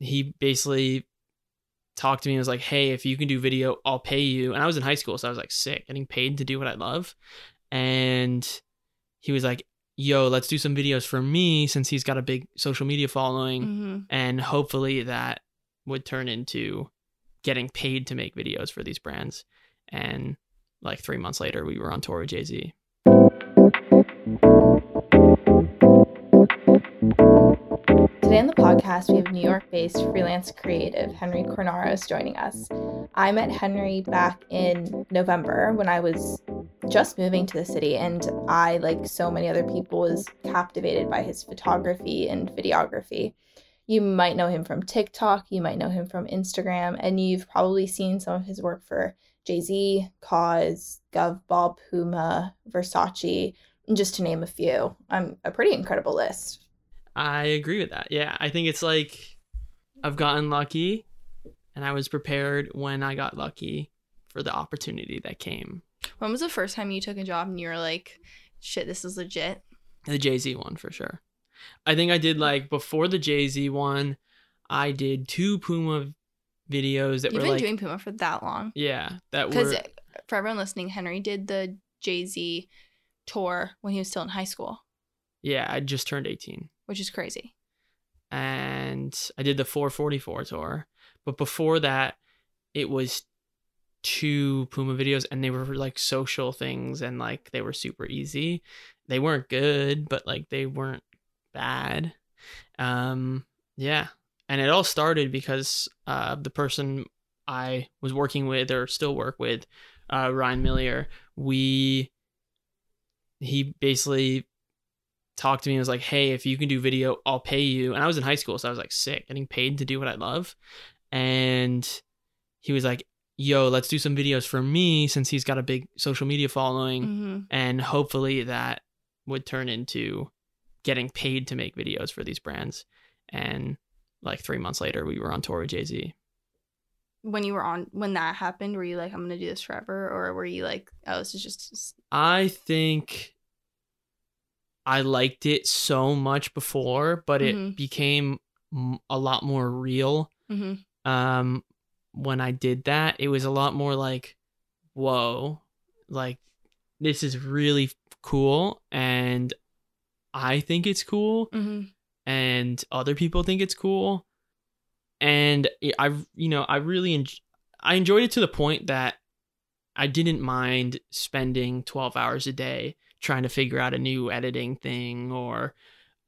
he basically talked to me and was like, "Hey, if you can do video, I'll pay you." And I was in high school, so I was like sick, getting paid to do what I love. And he was like, "Yo, let's do some videos for me since he's got a big social media following, hmm and hopefully that would turn into getting paid to make videos for these brands." And like 3 months later, we were on tour with Jay-Z. Today on the podcast, we have New York based freelance creative Henry Kornaros joining us. I met Henry back in November when I was just moving to the city, and I, like so many other people, was captivated by his photography and videography. You might know him from TikTok, you might know him from Instagram, and you've probably seen some of his work for Jay Z, Cause, Govball, Puma, Versace, just to name a few. I'm a pretty incredible list. I agree with that. Yeah, I think it's like I've gotten lucky and I was prepared when I got lucky for the opportunity that came. When was the first time you took a job and you were like, shit, this is legit? The Jay Z one for sure. I think I did like before the Jay Z one, I did two Puma videos that You've were been like doing Puma for that long. yeah that Because were for everyone listening, Henry did the Jay Z tour when he was still in high school, yeah I just turned eighteen which is crazy. and I did the 444 tour, but before that, it was two Puma videos and they were like social things and like they were super easy. They weren't good, but like they weren't bad. Um yeah. And it all started because uh the person I was working with or still work with, uh Ryan Millier, we he basically talked to me and was like, "Hey, if you can do video, I'll pay you." And I was in high school, so I was like sick, getting paid to do what I love. And he was like, "Yo, let's do some videos for me since he's got a big social media following, hmm and hopefully that would turn into getting paid to make videos for these brands." And like 3 months later, we were on tour with Jay-Z. When you were on, when that happened, were you like, I'm going to do this forever? Or were you like, oh, this is just, I think I liked it so much before, but it Mhm. became a lot more real hmm um when I did that. It was a lot more like whoa, like this is really cool and I think it's cool hmm and other people think it's cool. And I, you know, I really, en- I enjoyed it to the point that I didn't mind spending 12 hours a day trying to figure out a new editing thing or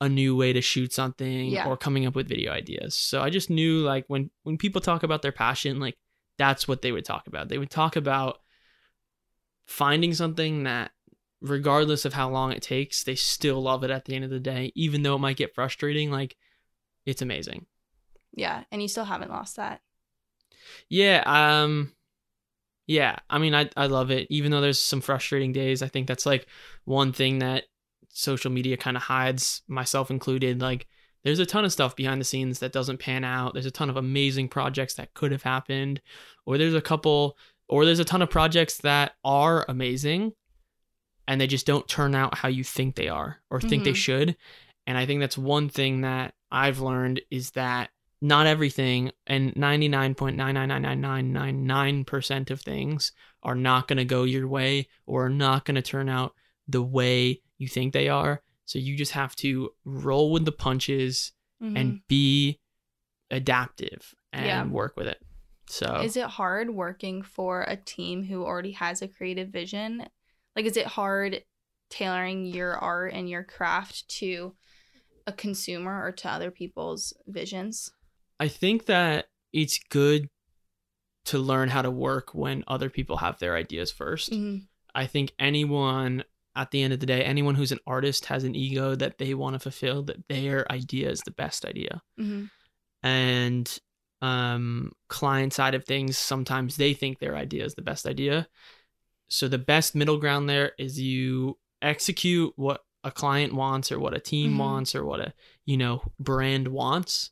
a new way to shoot something Yeah. or coming up with video ideas. So I just knew like when when people talk about their passion, like that's what they would talk about. They would talk about finding something that regardless of how long it takes, they still love it at the end of the day, even though it might get frustrating. Like, it's amazing. Yeah. And you still haven't lost that. Yeah. Um. Yeah. I mean, I I love it, even though there's some frustrating days. I think that's like one thing that social media kind of hides, myself included. Like, there's a ton of stuff behind the scenes that doesn't pan out. There's a ton of amazing projects that could have happened, or there's a couple, or there's a ton of projects that are amazing, and they just don't turn out how you think they are or think they Mhm. should. And I think that's one thing that I've learned is that not everything and 99.9999999% of things are not going to go your way or are not going to turn out the way you think they are. So you just have to roll with the punches Mhm. and be adaptive and Yeah. work with it. So Is it hard working for a team who already has a creative vision? Like, is it hard tailoring your art and your craft to a consumer or to other people's visions? I think that it's good to learn how to work when other people have their ideas 1st Mhm. I think anyone at the end of the day, anyone who's an artist has an ego that they want to fulfill, that their idea is the best idea. Mhm. And um client side of things, sometimes they think their idea is the best idea. So the best middle ground there is you execute what a client wants or what a team Mhm. wants or what a, you know, brand wants.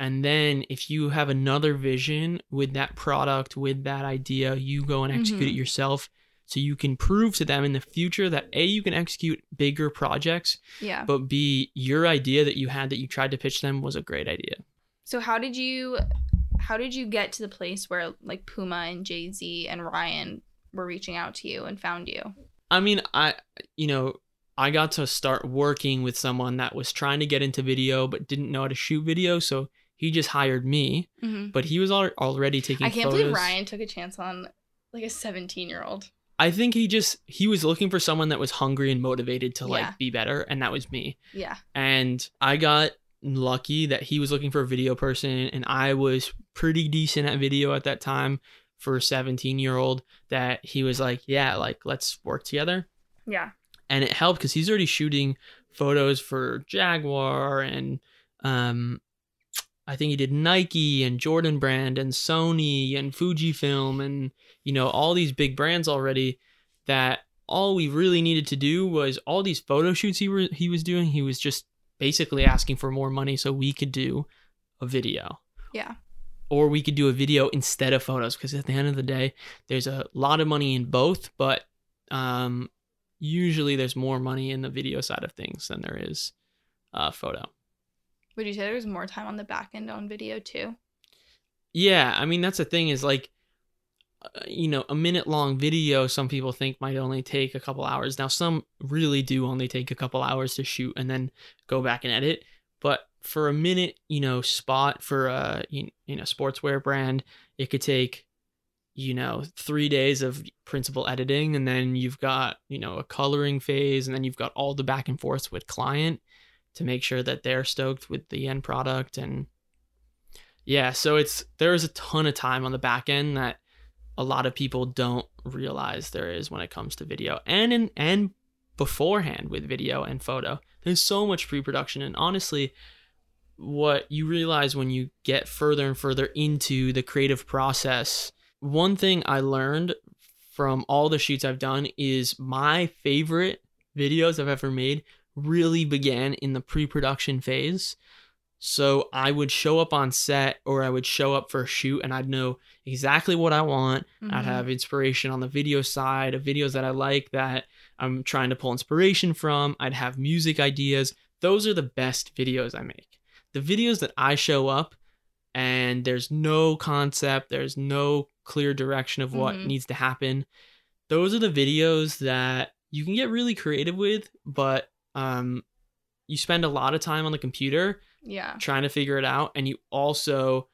And then if you have another vision with that product, with that idea, you go and execute Mhm. it yourself so you can prove to them in the future that A, you can execute bigger projects, Yeah. but B, your idea that you had that you tried to pitch them was a great idea. So how did you how did you get to the place where like Puma and Jay Z and Ryan were reaching out to you and found you? I mean, I you know, I got to start working with someone that was trying to get into video but didn't know how to shoot video, so he just hired me. Mm-hmm. But he was al- already taking. I can't photos. believe Ryan took a chance on like a 17 year old. I think he just he was looking for someone that was hungry and motivated to like Yeah. be better, and that was me. Yeah. And I got lucky that he was looking for a video person, and I was pretty decent at video at that time for a 17 year old. That he was like, yeah, like let's work together. Yeah. and it helped because he's already shooting photos for Jaguar and um I think he did Nike and Jordan brand and Sony and Fujifilm and you know all these big brands already that all we really needed to do was all these photo shoots he were he was doing. He was just basically asking for more money so we could do a video. Yeah. or we could do a video instead of photos because at the end of the day there's a lot of money in both but um usually there's more money in the video side of things than there is uh photo Would you say there's more time on the back end on video too? yeah i mean that's the thing is like uh, you know a minute long video some people think might only take a couple hours. Now some really do only take a couple hours to shoot and then go back and edit. But for a minute you know spot for a you know sportswear brand it could take you know three days of principal editing. And then you've got you know a coloring phase. And then you've got all the back and forths with client to make sure that they're stoked with the end product. And yeah so it's there is a ton of time on the back end that a lot of people don't realize there is when it comes to video and in and beforehand with video and photo. There's so much pre-production and honestly what you realize when you get further and further into the creative process one thing i learned from all the shoots i've done is my favorite videos i've ever made really began in the pre-production phase so i would show up on set or i would show up for a shoot and i'd know exactly what i want Mhm. I'd have inspiration on the video side of videos that I like that I'm trying to pull inspiration from. I'd have music ideas. Those are the best videos I make. The videos that I show up and there's no concept, there's no clear direction of what Mhm. needs to happen. Those are the videos that you can get really creative with, but um, you spend a lot of time on the computer Yeah. trying to figure it out, and you also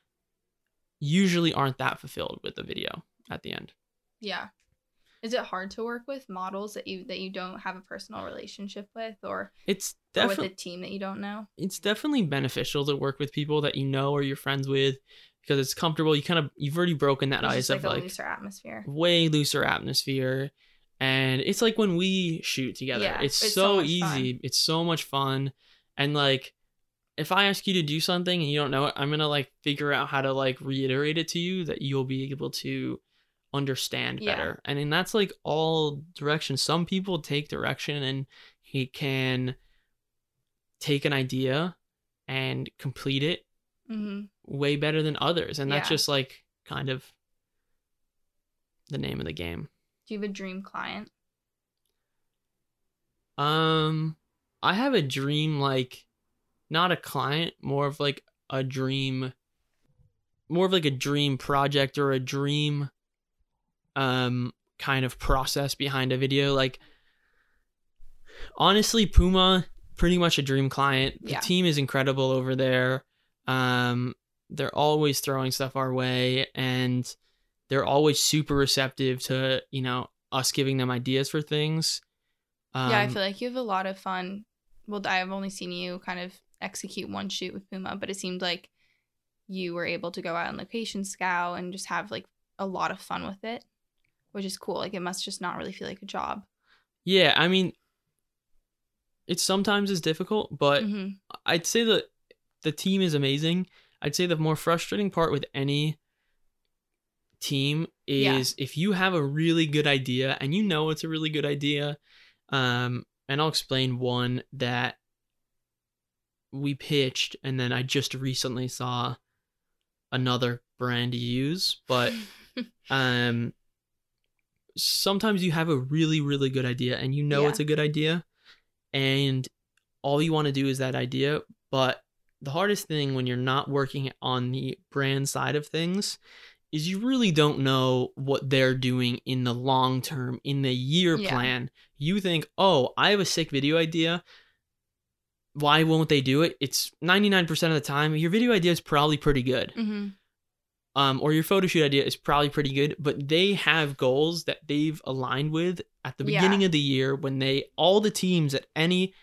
usually aren't that fulfilled with the video at the end. Yeah. Is it hard to work with models that you that you don't have a personal relationship with or, It's or definitely with a team that you don't know? it's definitely beneficial to work with people that you know or you're friends with because it's comfortable. You kind of you've already broken that It's ice like of a like looser atmosphere. way looser atmosphere, and it's like when we shoot together. Yeah, it's, it's so, so easy. It's so much fun, and like if I ask you to do something and you don't know it, I'm gonna like figure out how to like reiterate it to you that you'll be able to understand Yeah. better. And then that's like all direction. Some people take direction and he can take an idea and complete it hmm way better than others. And that's just like kind of the name of the game. Do you have a dream client? Um I have a dream like not a client, more of like a dream more of like a dream project or a dream um kind of process behind a video like honestly Puma pretty much a dream client. The Yeah. team is incredible over there. Um they're always throwing stuff our way and they're always super receptive to, you know, us giving them ideas for things. Um, yeah, I feel like you have a lot of fun. Well, I've only seen you kind of execute one shoot with Puma, but it seemed like you were able to go out on location scout and just have like a lot of fun with it, which is cool. Like it must just not really feel like a job. Yeah, I mean, it sometimes is difficult, but Mhm. I'd say that the team is amazing. I'd say the more frustrating part with any team Yeah. is if you have a really good idea and you know it's a really good idea. Um, and I'll explain one that we pitched, and then I just recently saw another brand use, but um sometimes you have a really really good idea and you know Yeah. it's a good idea and all you want to do is that idea but the hardest thing when you're not working on the brand side of things is you really don't know what they're doing in the long term, in the year Yeah. plan. You think, oh, I have a sick video idea. Why won't they do it? It's 99% of the time, your video idea is probably pretty good. Mm-hmm. Um, or your photo shoot idea is probably pretty good, but they have goals that they've aligned with at the Yeah. beginning of the year when they, all the teams at any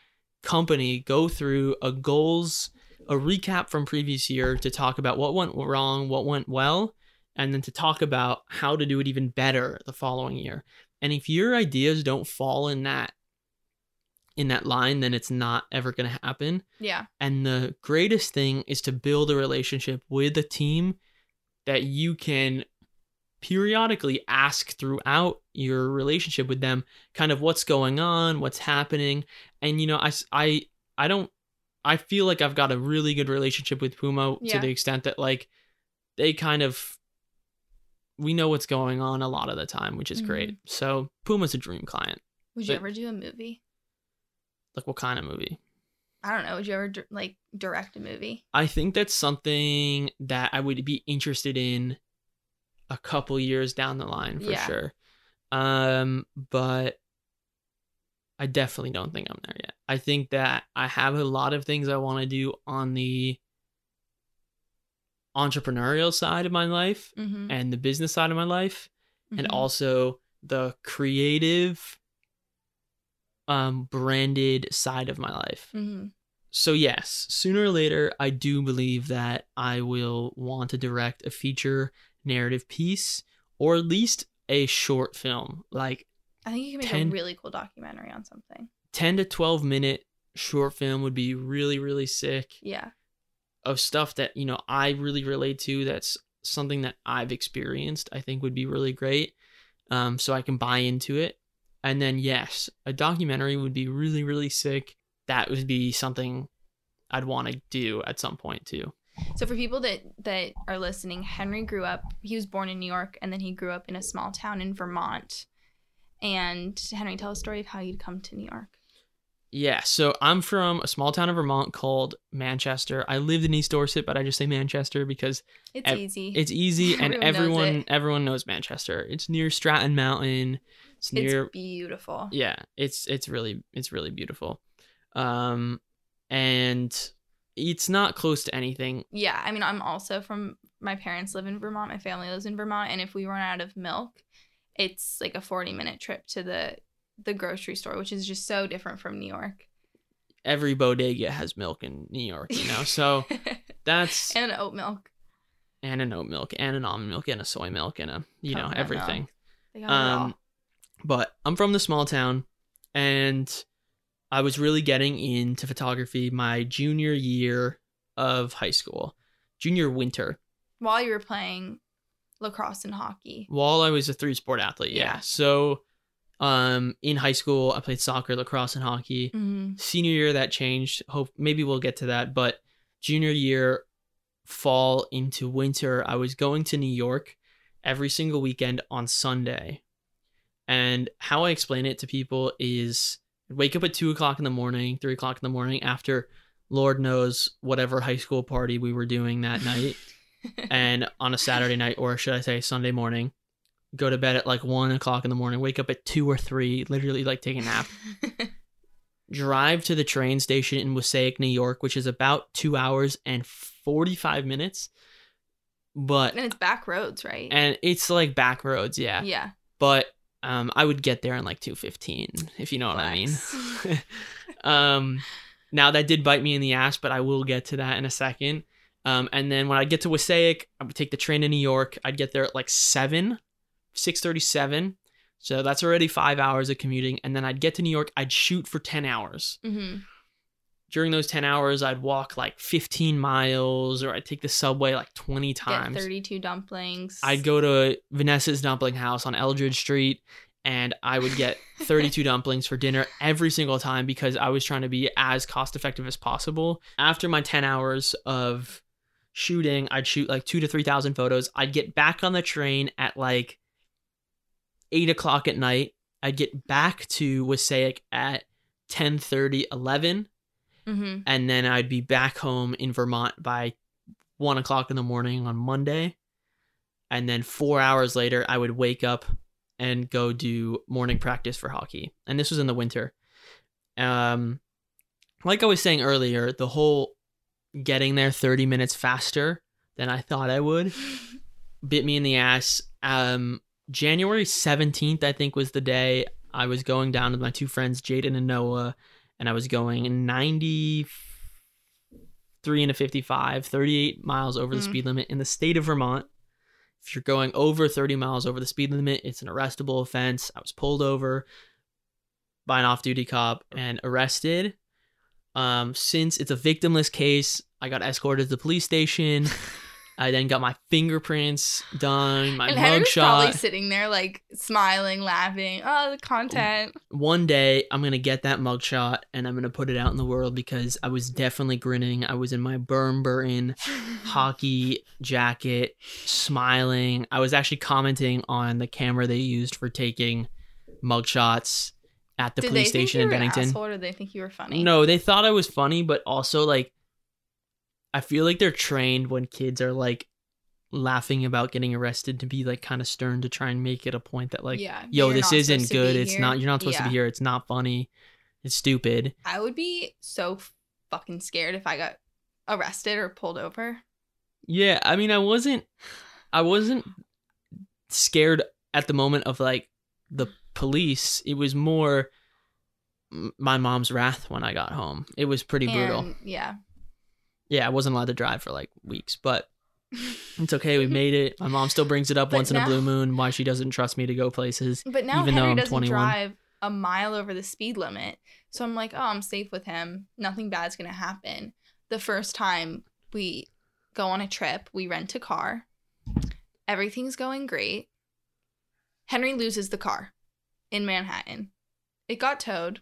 company go through a goals, a recap from previous year to talk about what went wrong, what went well, and then to talk about how to do it even better the following year. And if your ideas don't fall in that in that line, then it's not ever going to happen. Yeah. And the greatest thing is to build a relationship with a team that you can periodically ask throughout your relationship with them kind of what's going on, what's happening. And you know, I I I don't I feel like I've got a really good relationship with Puma to the extent that like they kind of we know what's going on a lot of the time, which is great. So Puma's a dream client. Would you But- ever do a movie? Like what kind of movie? I don't know. Would you ever like direct a movie? I think that's something that I would be interested in a couple years down the line for Yeah. sure. Um, but I definitely don't think I'm there yet. I think that I have a lot of things I want to do on the entrepreneurial side of my life Mm-hmm. and the business side of my life and Mhm. also the creative um branded side of my life. Mhm. So yes, sooner or later, I do believe that I will want to direct a feature narrative piece, or at least a short film, like I think you can make 10 a really cool documentary on something. ten to twelve minute short film would be really really sick Yeah. Of stuff that you know I really relate to. That's something that I've experienced. I think would be really great, um, so I can buy into it. And then yes, a documentary would be really really sick. That would be something I'd want to do at some point too. So for people that that are listening, Henry grew up. He was born in New York, and then he grew up in a small town in Vermont. And Henry, tell a story of how you'd come to New York. Yeah, so I'm from a small town in Vermont called Manchester. I lived in East Dorset, but I just say Manchester because It's Ev- easy. it's easy and Everyone knows everyone it. everyone knows Manchester. It's near Stratton Mountain. It's near It's beautiful. yeah, it's it's really it's really beautiful. Um and it's not close to anything. Yeah, I mean, I'm also from my parents live in Vermont. My family lives in Vermont, and if we run out of milk, it's like a 40 minute trip to the the grocery store, which is just so different from New York. Every bodega has milk in New York, you know. So that's and oat milk. and an oat milk and an almond milk and a soy milk and a you know everything. milk. They got it all. Um, but I'm from the small town, and I was really getting into photography my junior year of high school, junior winter, While you were playing lacrosse and hockey. while I was a three sport athlete. Yeah. Yeah. So, um, in high school, I played soccer, lacrosse, and hockey. Mm-hmm. Senior year, that changed. Hope maybe we'll get to that. But junior year, fall into winter, I was going to New York every single weekend on Sunday. And how I explain it to people is wake up at two o'clock in the morning, three o'clock in the morning after Lord knows whatever high school party we were doing that night. and on a Saturday night, or should I say Sunday morning, go to bed at like one o'clock in the morning, wake up at two or three, literally like take a nap, drive to the train station in Wassaic, New York, which is about two hours and 45 minutes. But, and it's back roads, right? and it's like back roads, yeah. yeah. But um, I would get there in like 215, if you know what I mean. Um, now that did bite me in the ass, but I will get to that in a second. Um, and then when I get to Wassaic, I would take the train to New York. I'd get there at like seven, six thirty-seven. So that's already five hours of commuting. And then I'd get to New York. I'd shoot for ten hours. hmm During those ten hours, I'd walk like fifteen miles, or I'd take the subway like twenty Get times. 32 dumplings. I'd go to Vanessa's Dumpling House on Eldridge Street and I would get 32 dumplings for dinner every single time because I was trying to be as cost effective as possible. After my 10 hours of shooting, I'd shoot like two to 3,000 photos. I'd get back on the train at like 8 o'clock at night. I'd get back to Wassaic at 10 11. Mm-hmm. and then I'd be back home in Vermont by one o'clock in the morning on Monday. And then four hours later, I would wake up and go do morning practice for hockey. And this was in the winter. Um, like I was saying earlier, the whole getting there 30 minutes faster than I thought I would bit me in the ass. Um, January 17th, I think, was the day I was going down with my two friends, Jaden and Noah, and I was going 93 and a 55, 38 miles over the Mm. speed limit in the state of Vermont. If you're going over 30 miles over the speed limit, it's an arrestable offense. I was pulled over by an off duty cop and arrested. Um, since it's a victimless case, I got escorted to the police station. I then got my fingerprints done, my and Henry probably mugshot. sitting there like smiling, laughing. Oh, the content. One day I'm gonna get that mugshot and I'm gonna put it out in the world because I was definitely grinning. I was in my Burn Burton hockey jacket, smiling. I was actually commenting on the camera they used for taking mugshots at the Did police station in Bennington. asshole, or did they think you were funny? No, they thought I was funny, but also like I feel like they're trained when kids are like laughing about getting arrested to be like kind of stern to try and make it a point that like yeah. yo this isn't good it's here. not you're not supposed to be here it's not funny it's stupid I would be so fucking scared if I got arrested or pulled over. yeah i mean i wasn't i wasn't scared at the moment of like the police it was more m- my mom's wrath when i got home it was pretty brutal yeah. Yeah i wasn't allowed to drive for like weeks but it's okay we made it my mom still brings it up But once in a blue moon why she doesn't trust me to go places But now Even though Henry I'm doesn't 21. drive a mile over the speed limit. So I'm like, oh, I'm safe with him. Nothing bad's gonna happen. The first time we go on a trip, we rent a car. Everything's going great. Henry loses the car in Manhattan. It got towed.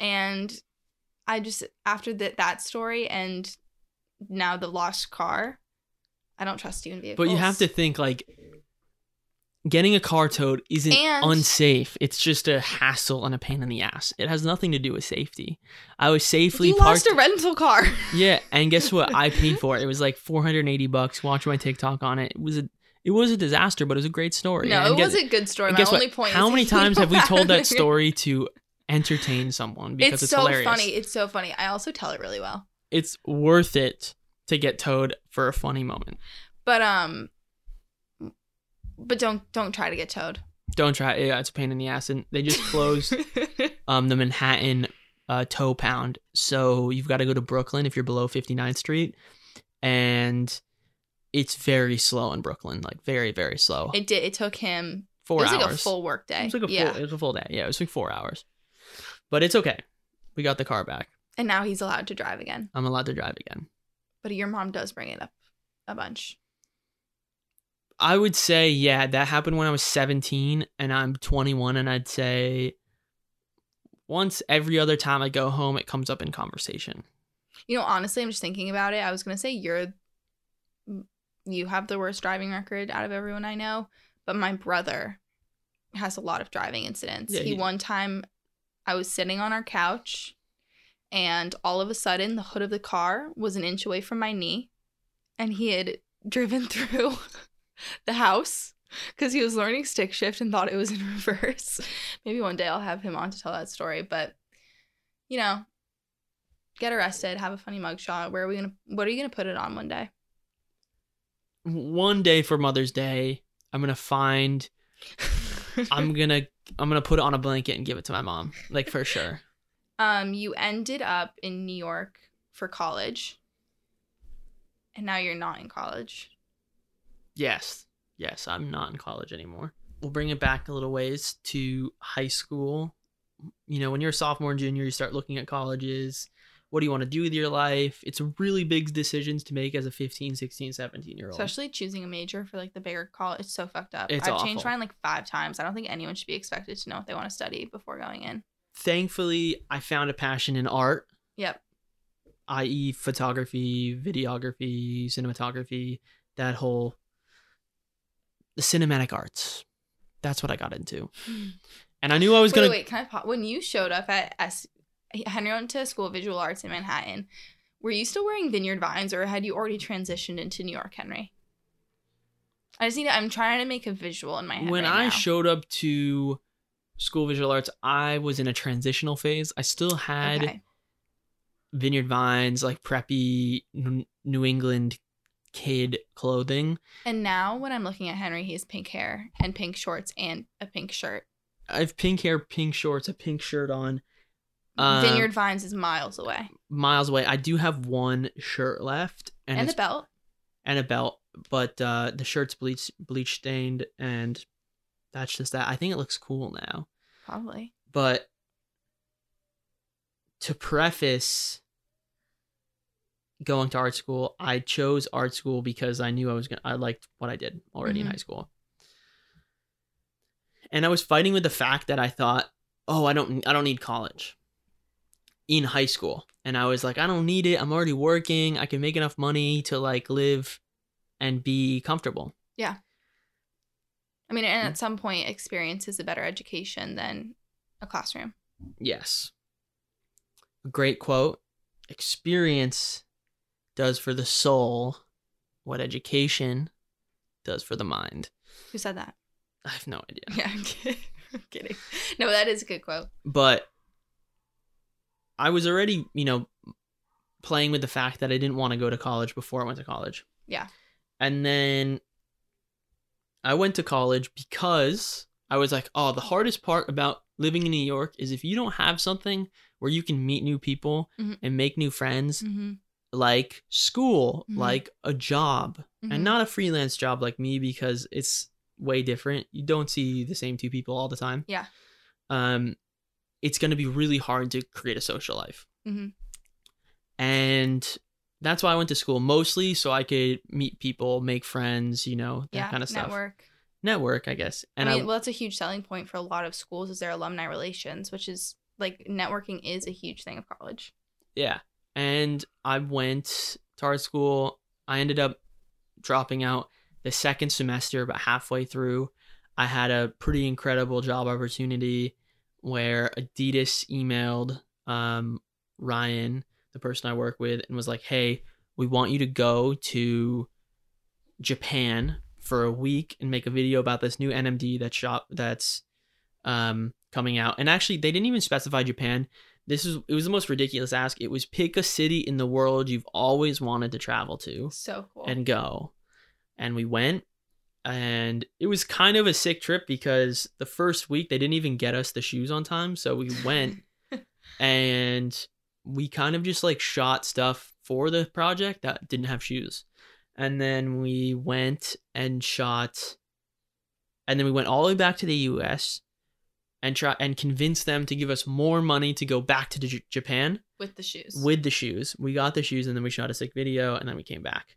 And I just after that that story and now the lost car, I don't trust you in vehicles. but you have to think like getting a car towed isn't And- unsafe. It's just a hassle and a pain in the ass. It has nothing to do with safety. I was safely You parked lost a rental car. yeah and guess what? I paid for it. It was like 480 bucks. Watch my tiktok on it. It was a it was a disaster but it was a great story. No, And it guess- was a good story. My only what? point how many times have we told that story to entertain someone because It's, it's, so hilarious funny. It's so funny. I also tell it really well. it's worth it to get towed for a funny moment But um but don't don't try to get towed. don't try yeah it's a pain in the ass and they just closed um the Manhattan uh tow pound. So you've got to go to Brooklyn if you're below 59th Street and it's very slow in Brooklyn, like very very slow. it did it took him 4 it was hours. like a full work day. It was like a yeah. full it was a full day. Yeah, it was like 4 hours. But it's okay. We got the car back. And now he's allowed to drive again. I'm allowed to drive again. But your mom does bring it up a bunch. I would say yeah, that happened when I was 17 and I'm 21 and I'd say once every other time I go home it comes up in conversation. You know, honestly, I'm just thinking about it. I was gonna say you're you have the worst driving record out of everyone I know, but my brother has a lot of driving incidents. Yeah, he, he- one time I was sitting on our couch and all of a sudden the hood of the car was an inch away from my knee and he had driven through the house because he was learning stick shift and thought it was in reverse. Maybe one day I'll have him on to tell that story, but you know, get arrested, have a funny mugshot. Where are we gonna? What are you gonna put it on one day? one day for Mother's Day, I'm gonna find. I'm gonna I'm gonna put it on a blanket and give it to my mom, like for sure. um, you ended up in New York for college, and now you're not in college. Yes, yes, I'm not in college anymore. We'll bring it back a little ways to high school. You know, when you're a sophomore and junior, you start looking at colleges. What do you want to do with your life? It's really big decisions to make as a 15, 16, 17 year old. Especially choosing a major for like the bigger college. It's so fucked up. It's I've changed mine like five times. I don't think anyone should be expected to know what they want to study before going in. Thankfully, I found a passion in art. Yep. i.e., photography, videography, cinematography, that whole the cinematic arts. That's what I got into. Hmm. And I knew I was wait, gonna wait, can I pause? When you showed up at S Henry went to school of visual arts in Manhattan. Were you still wearing Vineyard Vines, or had you already transitioned into New York, Henry? I just need. To, I'm trying to make a visual in my head. when right I now. showed up to school of visual arts, I was in a transitional phase. I still had okay. Vineyard Vines, like preppy N- New England kid clothing. And now when I'm looking at Henry, he has pink hair and pink shorts and a pink shirt. I have pink hair, pink shorts, a pink shirt on. Um, Vineyard Vines is miles away, Miles away. I do have one shirt left, and, and, the belt. and a belt, but uh, the shirt's bleach bleach stained, and that's just that. I think it looks cool now. Probably. But to preface going to art school, I chose art school because I knew I was gonna I liked what I did already in Mhm. high school. And I was fighting with the fact that I thought, "Oh, I don't I don't need college." In high school. And I was like, "I don't need it. I'm already working. I can make enough money to like live and be comfortable." Yeah. I mean, and Mm. at some point, experience is a better education than a classroom. Yes. Great quote. Experience does for the soul what education does for the mind. Who said that? I have no idea. Yeah, I'm kidding. I'm kidding. No, that is a good quote. But I was already, you know, playing with the fact that I didn't want to go to college before I went to college. Yeah. And then I went to college because I was like, oh, the hardest part about living in New York is if you don't have something where you can meet new people Mhm. and make new friends, Mm-hmm. like school, Mhm. like a job, and not a freelance job like me because it's way different. You don't see the same two people all the time. Yeah. Um, it's going to be really hard to create a social life. Mhm. And that's why I went to school mostly so I could meet people, make friends, you know, that Yeah, kind of stuff. network. Network, I guess. And I I, well, that's a huge selling point for a lot of schools is their alumni relations, which is like networking is a huge thing of college. Yeah. And I went to art school. I ended up dropping out the second semester, about halfway through. I had a pretty incredible job opportunity where Adidas emailed um, Ryan, the person I work with, and was like, hey, we want you to go to Japan for a week and make a video about this new NMD that shop that's um, coming out. And actually, they didn't even specify Japan this is it was the most ridiculous ask. It was pick a city in the world you've always wanted to travel to So cool. and go. And we went and it was kind of a sick trip because the first week they didn't even get us the shoes on time, so we went and we kind of just like shot stuff for the project that didn't have shoes. And then we went and shot and then we went all the way back to the US and try and convince them to give us more money to go back to J- Japan with the shoes. with the shoes. We got the shoes and then we shot a sick video and then we came back.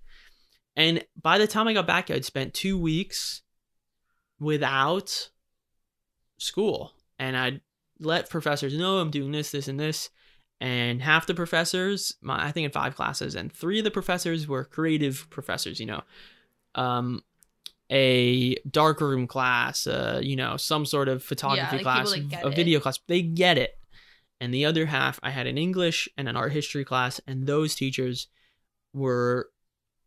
And by the time I got back, I'd spent two weeks without school. And I'd let professors know I'm doing this, this, and this. And half the professors, my, I think in five classes, and three of the professors were creative professors, you know, um, a darkroom class, uh, you know, some sort of photography like class, a it. video class. They get it and the other half I had an English and an art history class, and those teachers were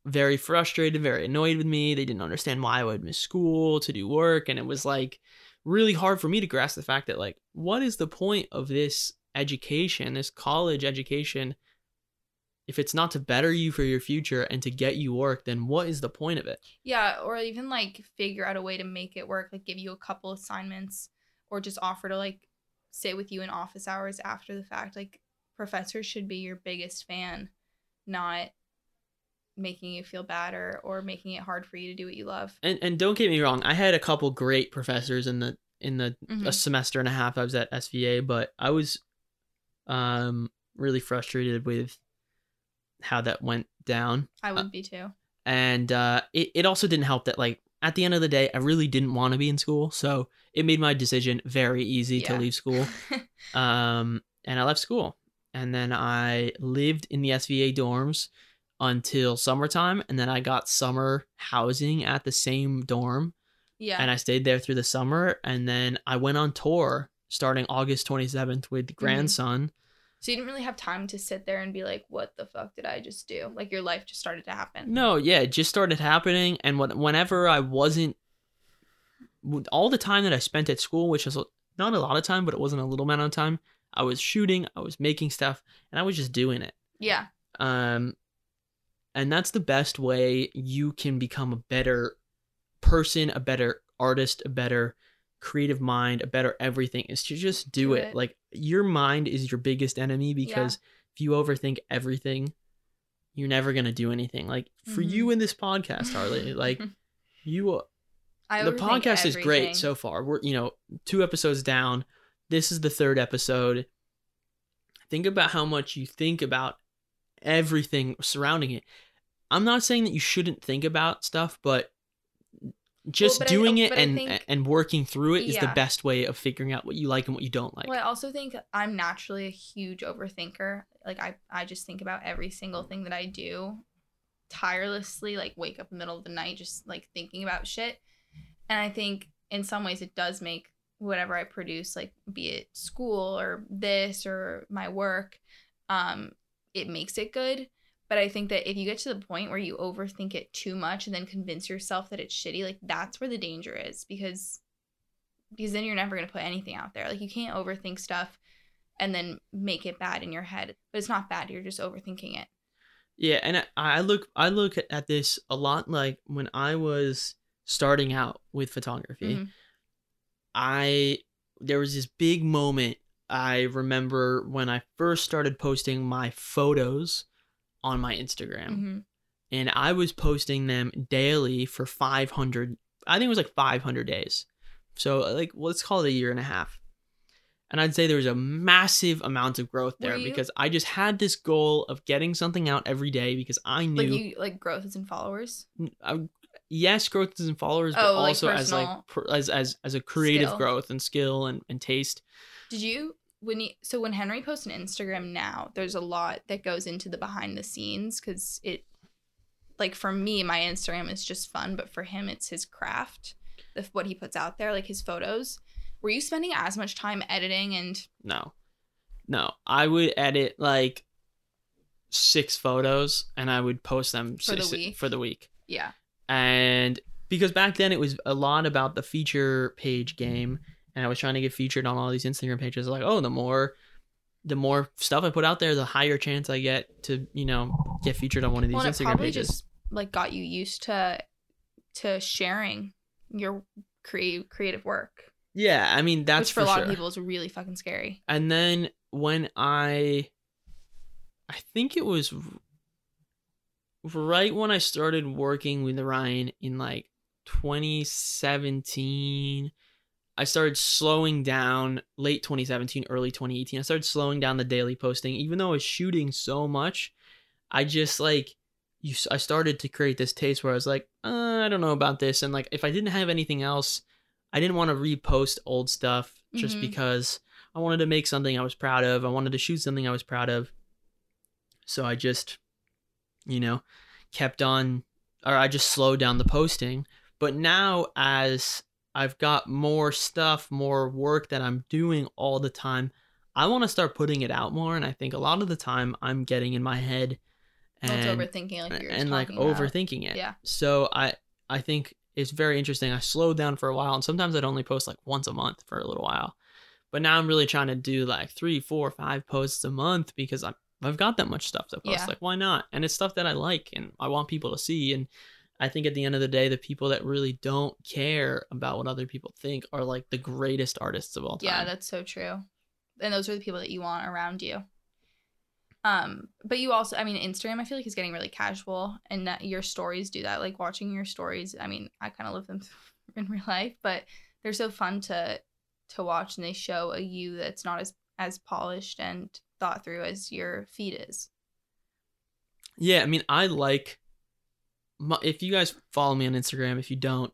very frustrated, very annoyed with me. They didn't understand why I would miss school to do work, and it was like really hard for me to grasp the fact that like what is the point of this education, this college education if it's not to better you for your future and to get you work, then what is the point of it? Yeah, or even like figure out a way to make it work, like give you a couple assignments or just offer to like sit with you in office hours after the fact. Like professors should be your biggest fan, not making you feel bad or, or making it hard for you to do what you love. And and don't get me wrong, I had a couple great professors in the in the Mhm. a semester and a half I was at SVA, but I was um really frustrated with how that went down. I would be too. And uh it, it also didn't help that like at the end of the day I really didn't want to be in school, so it made my decision very easy to leave school. Um and I left school. And then I lived in the SVA dorms until summertime and then I got summer housing at the same dorm yeah. and I stayed there through the summer. And then I went on tour starting August 27th with Mm-hmm. Grandson So you didn't really have time to sit there and be like, "What the fuck did I just do?" Like your life just started to happen. No, yeah, it just started happening, and when, whenever I wasn't, all the time that I spent at school, which was not a lot of time, but it wasn't a little amount of time, I was shooting, I was making stuff, and I was just doing it. Yeah. Um, and that's the best way you can become a better person, a better artist, a better creative mind, a better everything is to just do, Do it. it. Like your mind is your biggest enemy because if you overthink everything, you're never gonna do anything. Like for Mhm. you in this podcast, Harley, like you I the podcast is great so far. We're you know two episodes down. This is the third episode. Think about how much you think about everything surrounding it. I'm not saying that you shouldn't think about stuff, but just but I- doing it and think- and working through it is the best way of figuring out what you like and what you don't like. Well, I also think I'm naturally a huge overthinker. Like I, I just think about every single thing that I do tirelessly, like wake up in the middle of the night just like thinking about shit. And I think in some ways it does make whatever I produce, like be it school or this or my work, um, it makes it good. But I think that if you get to the point where you overthink it too much and then convince yourself that it's shitty, like that's where the danger is because because then you're never going to put anything out there. Like you can't overthink stuff and then make it bad in your head. But it's not bad. You're just overthinking it. Yeah, and I, I look I look at this a lot like when I was starting out with photography. Mhm. I there was this big moment I remember when I first started posting my photos on my Instagram. Mhm. And I was posting them daily for 500 I think it was like 500 days. So like let's call it a year and a half. And I'd say there was a massive amount of growth there you- because I just had this goal of getting something out every day because I knew Like you like growth is in followers. I, yes, growth is in followers, but Oh, like also as like personal pr- as as as a creative skill. growth and skill and, and taste. Did you when you so when Henry posts on Instagram now, there's a lot that goes into the behind the scenes because it like for me, my Instagram is just fun, but for him it's his craft. The, what he puts out there, like his photos. Were you spending as much time editing and No, no, I would edit like six photos and I would post them For the si- si- week? for the week. yeah. And because back then it was a lot about the feature page game, and I was trying to get featured on all these Instagram pages. Like, oh, the more the more stuff I put out there, the higher chance I get to you know get featured on one of these Well, Instagram probably pages. just like got you used to to sharing your creative creative work, yeah, I mean that's which for, a lot sure. of people is really fucking scary. And then when I, I think it was right when I started working with Ryan in like 2017. I started slowing down late 2017, early 2018. I started slowing down the daily posting, even though I was shooting so much. I just like you. I started to create this taste where I was like, uh, I don't know about this, and like if I didn't have anything else, I didn't want to repost old stuff just Mhm. because I wanted to make something I was proud of. I wanted to shoot something I was proud of. So I just, you know, kept on, or I just slowed down the posting. But now, as I've got more stuff, more work that I'm doing all the time, I want to start putting it out more. And I think a lot of the time I'm getting in my head Well, it's and, overthinking, like you're and like about. overthinking it. Yeah. So I, I think it's very interesting. I slowed down for a while, and sometimes I'd only post like once a month for a little while. But now I'm really trying to do like three, four, five posts a month because I'm I've got that much stuff to post. Yeah. Like, why not? And it's stuff that I like and I want people to see. And I think at the end of the day, the people that really don't care about what other people think are like the greatest artists of all time. Yeah, that's so true. And those are the people that you want around you. Um, but you also, I mean, Instagram, I feel like is getting really casual, and that your stories do that. Like watching your stories. I mean, I kind of live them in real life, but they're so fun to to watch, and they show a you that's not as as polished and thought through as your feed is. Yeah, I mean, I like. If you guys follow me on Instagram, if you don't,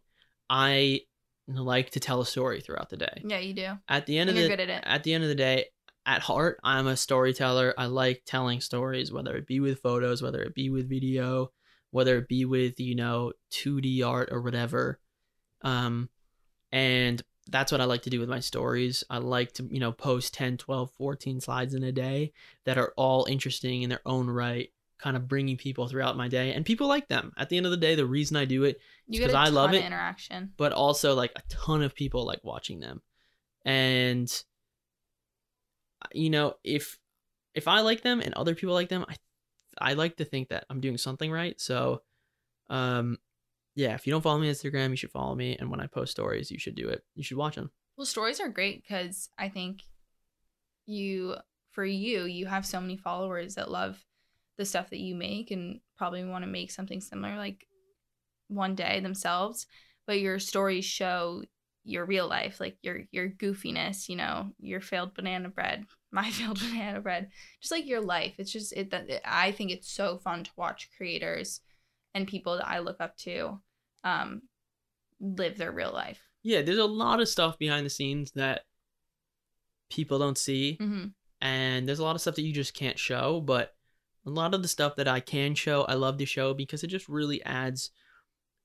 I like to tell a story throughout the day. Yeah, you do. At the end And of you're the good at it. at the end of the day, at heart, I'm a storyteller. I like telling stories, whether it be with photos, whether it be with video, whether it be with, you know, 2D art or whatever. Um, and that's what I like to do with my stories. I like to, you know, post 10, 12, 14 slides in a day that are all interesting in their own right, kind of bringing people throughout my day. And people like them. At the end of the day, the reason I do it because i love it. interaction. but also like a ton of people like watching them and you know if if i like them and other people like them i i like to think that i'm doing something right so um yeah if you don't follow me on instagram you should follow me and when i post stories you should do it you should watch them Well, stories are great because I think you, for you, you have so many followers that love the stuff that you make and probably want to make something similar like one day themselves. But your stories show your real life, like your your goofiness, you know, your failed banana bread, my failed banana bread, just like your life. It's just it. That I think it's so fun to watch creators and people that I look up to, um, live their real life. yeah there's a lot of stuff behind the scenes that people don't see hmm and there's a lot of stuff that you just can't show but a lot of the stuff that i can show i love to show because it just really adds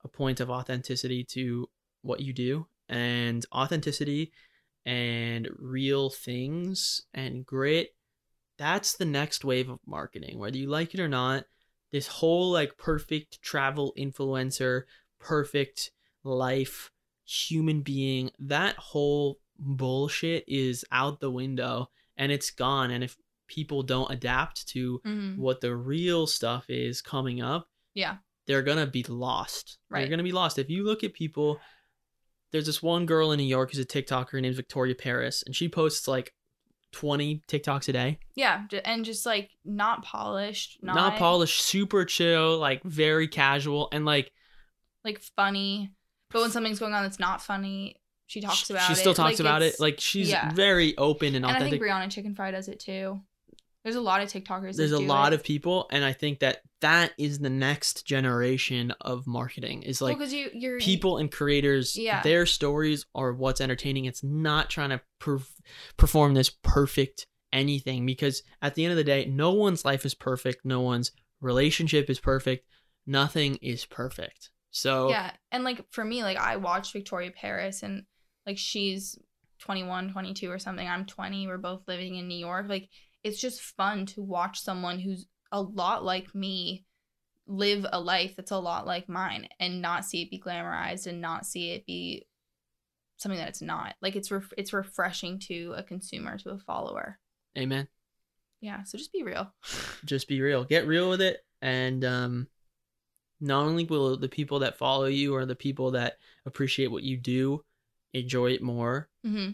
a point of authenticity to what you do. And authenticity and real things and grit that's the next wave of marketing. Whether you like it or not this whole like perfect travel influencer perfect life human being that whole bullshit is out the window and it's gone. And if people don't adapt to hmm what the real stuff is coming up Yeah. they're gonna be lost Right, they're gonna be lost if you look at people there's this one girl in new york who's a tiktoker her name's victoria paris and she posts like 20 tiktoks a day Yeah, and just like not polished, not, not, polished super chill like very casual and like like funny. But when something's going on that's not funny, she talks about she it. She still talks Like, about it like she's yeah. very open and and I think Brianna Chicken Fry does it too. There's a lot of TikTokers. there's a lot it. of people and i think that that is the next generation of marketing is like because you you're people and creators Yeah. their stories are what's entertaining it's not trying to perf- perform this perfect anything because at the end of the day no one's life is perfect no one's relationship is perfect nothing is perfect so yeah, and like for me, like I watched Victoria Paris, and like she's 21, 22 or something. I'm 20. We're both living in New York. Like it's just fun to watch someone who's a lot like me live a life that's a lot like mine and not see it be glamorized and not see it be something that it's not. Like it's ref- it's refreshing to a consumer to a follower. Amen. Yeah so just be real. Just be real. Get real with it. And um not only will the people that follow you or the people that appreciate what you do enjoy it more hmm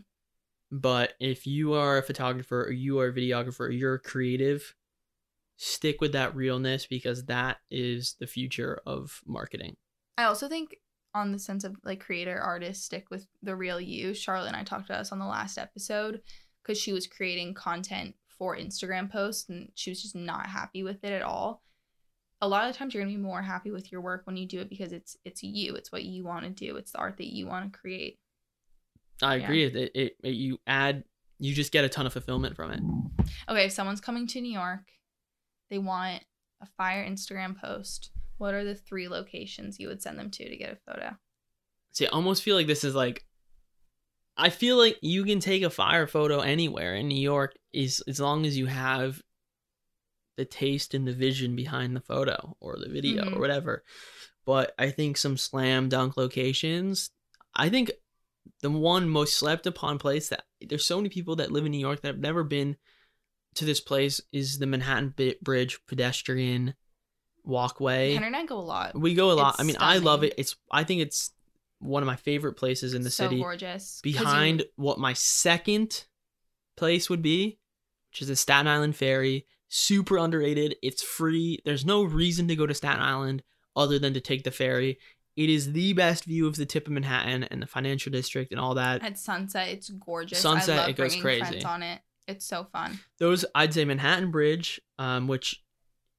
But if you are a photographer or you are a videographer or you're creative, stick with that realness because that is the future of marketing. I also think on the sense of like creator artists stick with the real you. Charlotte and I talked about this on the last episode because she was creating content for Instagram posts and she was just not happy with it at all. A lot of times you're gonna be more happy with your work when you do it because it's it's you. It's what you want to do. It's the art that you want to create. I Yeah. agree. It, it, it you add you just get a ton of fulfillment from it. Okay, if someone's coming to New York, they want a fire Instagram post. What are the three locations you would send them to to get a photo? See, I almost feel like this is like I feel like you can take a fire photo anywhere in New York is as long as you have the taste and the vision behind the photo or the video Mhm. or whatever. But I think some slam dunk locations, I think the one most slept upon place that there's so many people that live in New York that have never been to this place is the Manhattan Bridge pedestrian walkway. Henry and I go a lot. We go a lot. It's I mean, I love it. It's I think it's one of my favorite places in the so city. gorgeous. 'Cause you- Behind what my second place would be, which is the Staten Island Ferry. Super underrated. It's free. There's no reason to go to Staten Island other than to take the ferry. It is the best view of the tip of Manhattan and the financial district and all that. at sunset, it's gorgeous. Sunset, I love it goes crazy. Friends on it. It's so fun. those I'd say Manhattan Bridge, um, which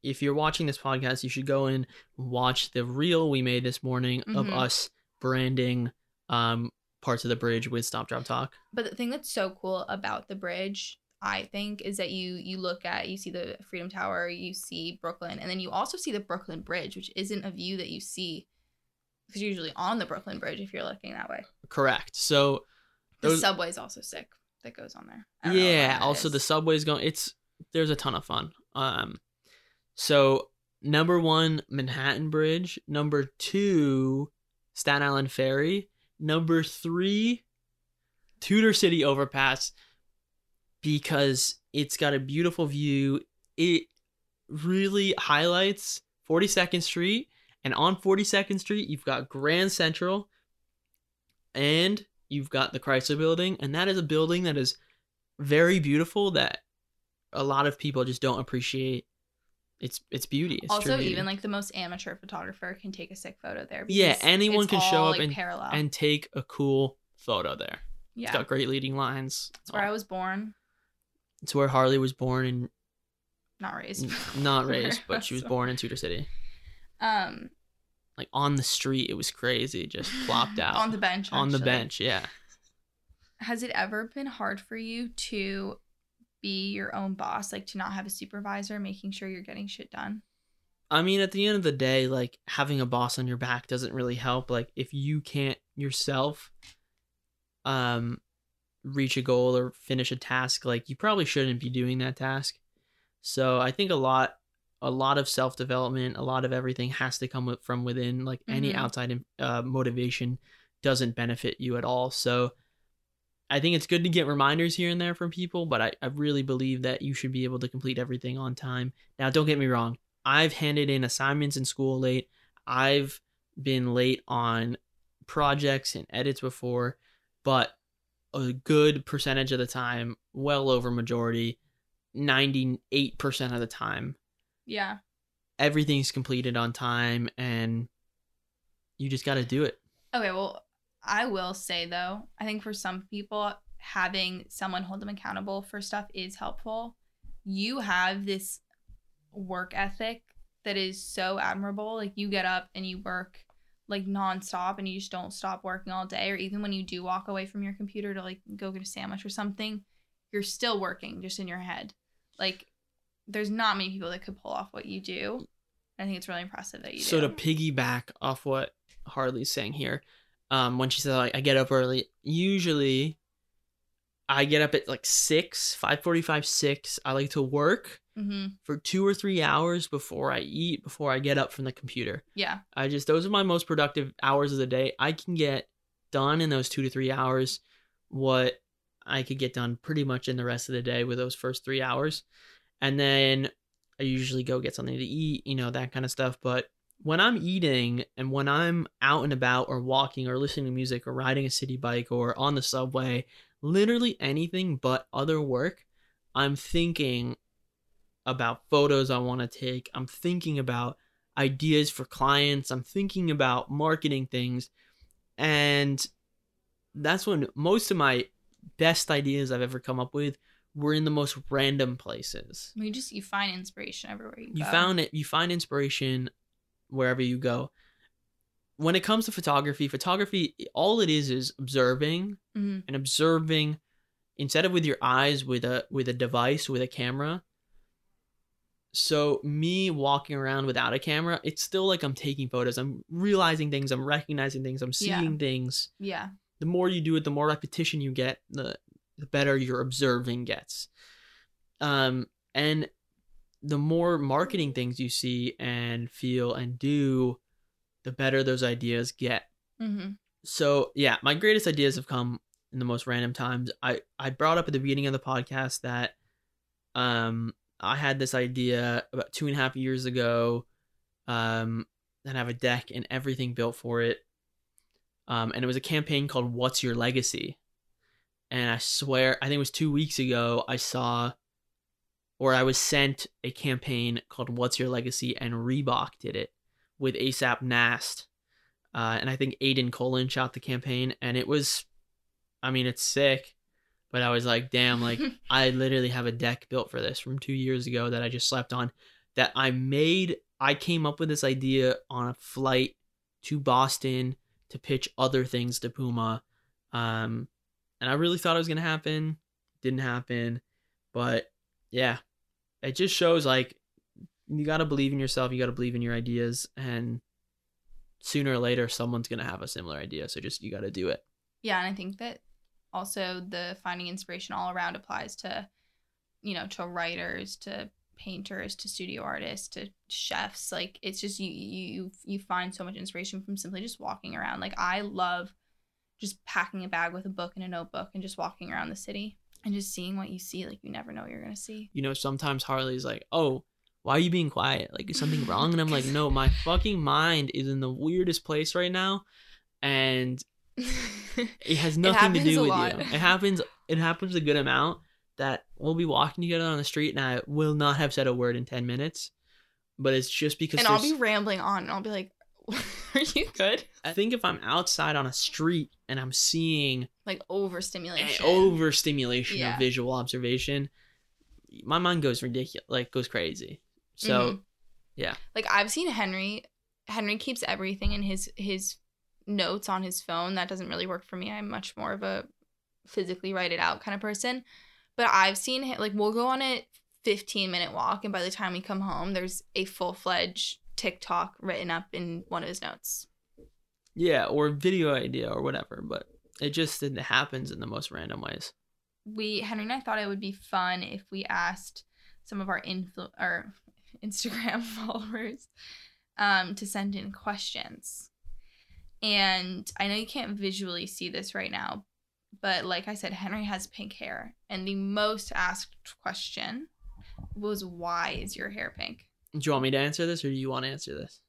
if you're watching this podcast, you should go and watch the reel we made this morning of Mhm. us branding um parts of the bridge with Stop Drop Talk. But the thing that's so cool about the bridge, I think, is that you you look at you see the Freedom Tower, you see Brooklyn, and then you also see the Brooklyn Bridge, which isn't a view that you see because usually on the Brooklyn Bridge if you're looking that way. Correct. So The Those- subway's also sick that goes on there. I don't know what yeah also is. the subway's going it's there's a ton of fun um so number one manhattan bridge number two staten island ferry number three tudor city overpass because it's got a beautiful view it really highlights 42nd street and on 42nd street you've got grand central and you've got the chrysler building and that is a building that is very beautiful that a lot of people just don't appreciate its its beauty. Its also beauty. even like the most amateur photographer can take a sick photo there. Yeah, anyone can show up like, and- parallel. and take a cool photo there. yeah, It's got great leading lines. it's where I was born, It's where Harley was born and not raised. n- not raised, but she was born in Tudor City. Um, Like on the street, it was crazy. Just plopped out on the bench. on the bench. Yeah. Has it ever been hard for you to be your own boss, like to not have a supervisor, making sure you're getting shit done? I mean, at the end of the day, like having a boss on your back doesn't really help. Like if you can't yourself um reach a goal or finish a task, like you probably shouldn't be doing that task. So I think a lot a lot of self-development, a lot of everything has to come from within. Like any Mhm. outside uh, motivation doesn't benefit you at all. So I think it's good to get reminders here and there from people, but I, I really believe that you should be able to complete everything on time. Now, don't get me wrong. I've handed in assignments in school late. I've been late on projects and edits before, but a good percentage of the time, well over majority, 98% of the time, Yeah. everything's completed on time and you just got to do it. Okay, well, I will say though, I think for some people, having someone hold them accountable for stuff is helpful. You have this work ethic that is so admirable. Like you get up and you work like nonstop and you just don't stop working all day. Or even when you do walk away from your computer to like go get a sandwich or something, you're still working just in your head. Like there's not many people that could pull off what you do. I think it's really impressive that you so do. to piggyback off what Harley's saying here, um, when she says like I get up early, usually I get up at like six, five forty-five, six. I like to work hmm for two or three hours before I eat, before I get up from the computer. Yeah. I just those are my most productive hours of the day. I can get done in those two to three hours what I could get done pretty much in the rest of the day with those first three hours. And then I usually go get something to eat, you know, that kind of stuff. But when I'm eating and when I'm out and about or walking or listening to music or riding a city bike or on the subway, literally anything but other work, I'm thinking about photos I want to take. I'm thinking about ideas for clients. I'm thinking about marketing things. And that's when most of my best ideas I've ever come up with were in the most random places. You just you find inspiration everywhere you, You go. found it, you find inspiration wherever you go. When it comes to photography, photography, all it is is observing Mhm. and observing instead of with your eyes with a with a device with a camera so me walking around without a camera it's still like i'm taking photos i'm realizing things i'm recognizing things i'm Yeah. seeing things Yeah. the more you do it the more repetition you get the the better your observing gets. Um and the more marketing things you see and feel and do the better those ideas get. Hmm so yeah my greatest ideas have come in the most random times. I i brought up at the beginning of the podcast that um i had this idea about two and a half years ago um and have a deck and everything built for it. Um and it was a campaign called what's your legacy and i swear i think it was two weeks ago i saw or i was sent a campaign called what's your legacy and reebok did it with asap nast uh, and I think Aiden Colin shot the campaign, and it was, I mean, it's sick, but I was like, damn, like I literally have a deck built for this from two years ago that I just slept on, that I made. I came up with this idea on a flight to Boston to pitch other things to Puma, um, and I really thought it was gonna happen. Didn't happen, but yeah, it just shows like you gotta believe in yourself. You gotta believe in your ideas, and sooner or later someone's gonna have a similar idea so just you got to do it Yeah, and I think that also the finding inspiration all around applies to, you know, to writers, to painters, to studio artists, to chefs. Like it's just you you you find so much inspiration from simply just walking around. Like I love just packing a bag with a book and a notebook and just walking around the city and just seeing what you see. Like you never know what you're gonna see. You know, sometimes Harley's like, "Oh, why are you being quiet? Like, is something wrong?" And I'm like, "No, my fucking mind is in the weirdest place right now, and it has nothing to do with lot. you. It happens. It happens a good amount that we'll be walking together on the street, and I will not have said a word in ten minutes, but it's just because and I'll be rambling on and I'll be like, Are you good? I think if I'm outside on a street and I'm seeing Like overstimulation. overstimulation Yeah. of visual observation, my mind goes ridiculous, like goes crazy. So Mhm. yeah. Like I've seen Henry Henry keeps everything in his his notes on his phone. That doesn't really work for me. I'm much more of a physically write it out kind of person. But I've seen him like we'll go on a 15 minute walk and by the time we come home there's a full-fledged TikTok written up in one of his notes. yeah, or video idea or whatever, but it just it happens in the most random ways. we Henry and I thought it would be fun if we asked some of our influ- our Instagram followers um, to send in questions. And I know you can't visually see this right now, but like I said, Henry has pink hair, and the most asked question was, "Why is your hair pink?" Do you want me to answer this, or do you want to answer this?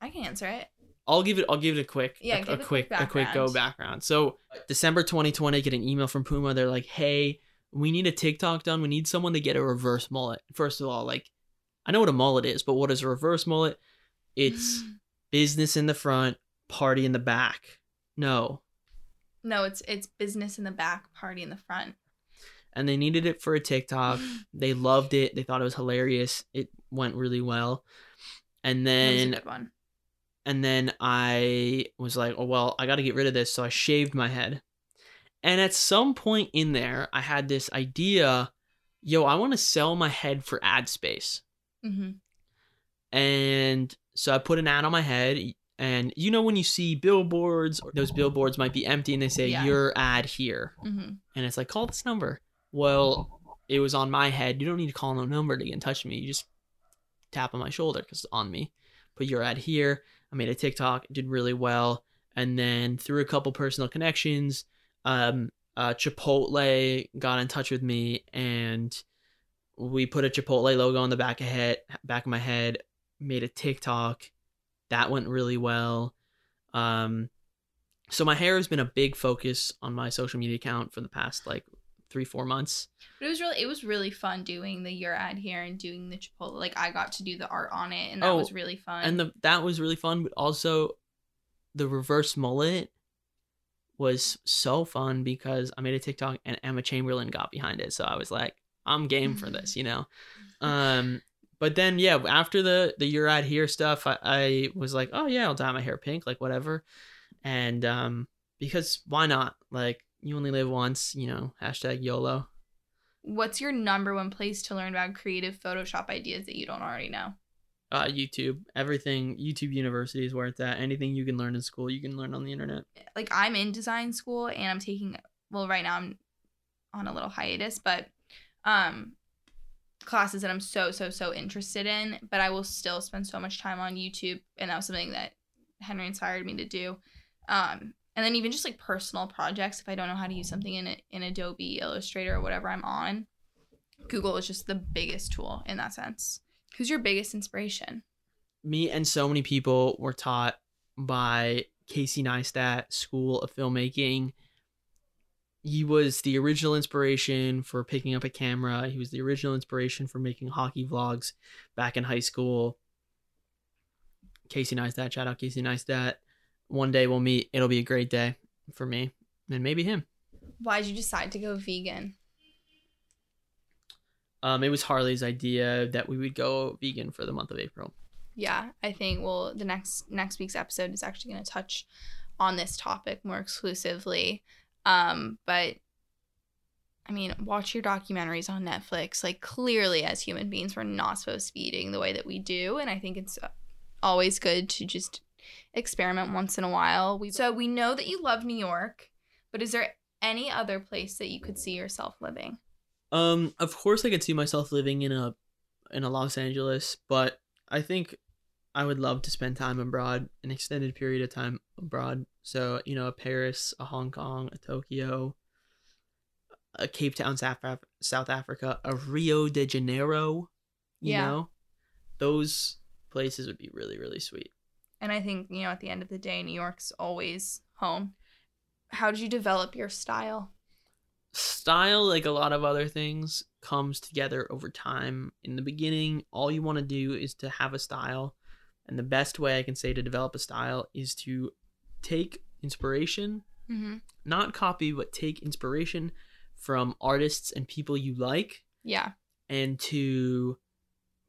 I can answer it. I'll give it. I'll give it a quick, Yeah, a, a quick, a quick go background. So December 2020, I get an email from Puma. They're like, "Hey, we need a TikTok done. We need someone to get a reverse mullet." First of all, like, I know what a mullet is, but what is a reverse mullet? It's business in the front, party in the back. No, no, it's it's business in the back, party in the front. And they needed it for a TikTok. They loved it. They thought it was hilarious. It went really well. And That was a then and then I was like, "Oh well, I got to get rid of this." So I shaved my head. And at some point in there, I had this idea, "Yo, I want to sell my head for ad space." hmm And so I put an ad on my head, and you know when you see billboards, those billboards might be empty and they say Yeah. your ad here. hmm And it's like, "Call this number." Well, it was on my head. You don't need to call no number to get in touch with me. You just tap on my shoulder because it's on me. Put your ad here. I made a TikTok, did really well. And then through a couple personal connections, um, uh, Chipotle got in touch with me and we put a Chipotle logo on the back of head, back of my head, made a TikTok. That went really well. Um, so my hair has been a big focus on my social media account for the past like three, four months. But it was really it was really fun doing the your ad here and doing the Chipotle. Like I got to do the art on it, and that Oh, was really fun. and the that was really fun but also the reverse mullet was so fun because i made a tiktok and emma chamberlain got behind it so i was like i'm game for this you know um but then yeah after the the you're out here stuff I, I was like oh yeah i'll dye my hair pink like whatever and um because why not like you only live once you know hashtag yolo What's your number one place to learn about creative Photoshop ideas that you don't already know? uh youtube everything youtube university is where it's at anything you can learn in school you can learn on the internet Like I'm in design school and I'm taking well right now I'm on a little hiatus, but um classes that I'm so so so interested in, but I will still spend so much time on YouTube and that was something that Henry inspired me to do. Um and then even just like personal projects if I don't know how to use something in in Adobe Illustrator or whatever I'm on, Google is just the biggest tool in that sense. Who's your biggest inspiration? me and so many people were taught by Casey Neistat School of Filmmaking. He was the original inspiration for picking up a camera. He was the original inspiration for making hockey vlogs back in high school. Casey Neistat, shout out Casey Neistat. One day we'll meet. It'll be a great day for me and maybe him. Why'd you decide to go vegan? Um, it was Harley's idea that we would go vegan for the month of April. Yeah, I think well the next next week's episode is actually going to touch on this topic more exclusively. Um, but I mean, watch your documentaries on Netflix. Like clearly as human beings we're not supposed to be eating the way that we do and I think it's always good to just experiment once in a while. We so we know that you love New York, but is there any other place that you could see yourself living? Um, of course, I could see myself living in a in a Los Angeles, but I think I would love to spend time abroad, an extended period of time abroad. So you know, a Paris, a Hong Kong, a Tokyo, a Cape Town, South Af- South Africa, a Rio de Janeiro. You Yeah. know, those places would be really really sweet. And I think, you know, at the end of the day, New York's always home. How did you develop your style? style like a lot of other things comes together over time in the beginning all you want to do is to have a style and the best way i can say to develop a style is to take inspiration Mm-hmm. not copy but take inspiration from artists and people you like Yeah. and to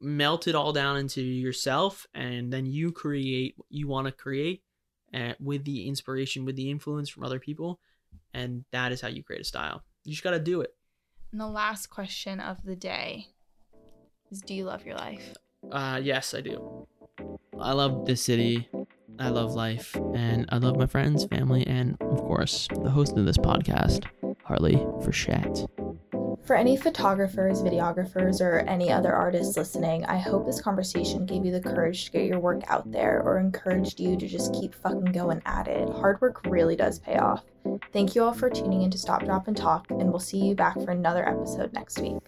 melt it all down into yourself and then you create what you want to create uh, with the inspiration with the influence from other people and that is how you create a style. You just got to do it. And the last question of the day is Do you love your life? uh yes i do. I love this city. I love life. And i love my friends family and of course the host of this podcast harley frechette For any photographers, videographers, or any other artists listening, I hope this conversation gave you the courage to get your work out there or encouraged you to just keep fucking going at it. Hard work really does pay off. Thank you all for tuning in to Stop, Drop, and Talk, and we'll see you back for another episode next week.